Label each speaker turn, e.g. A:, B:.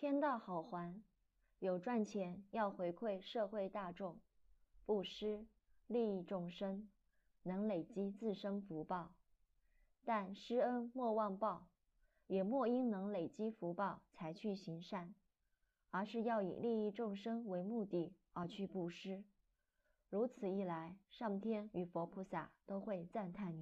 A: 天道好还有赚钱要回馈社会大众布施利益众生能累积自身福报。但施恩莫忘报也莫因能累积福报才去行善而是要以利益众生为目的而去布施。如此一来上天与佛菩萨都会赞叹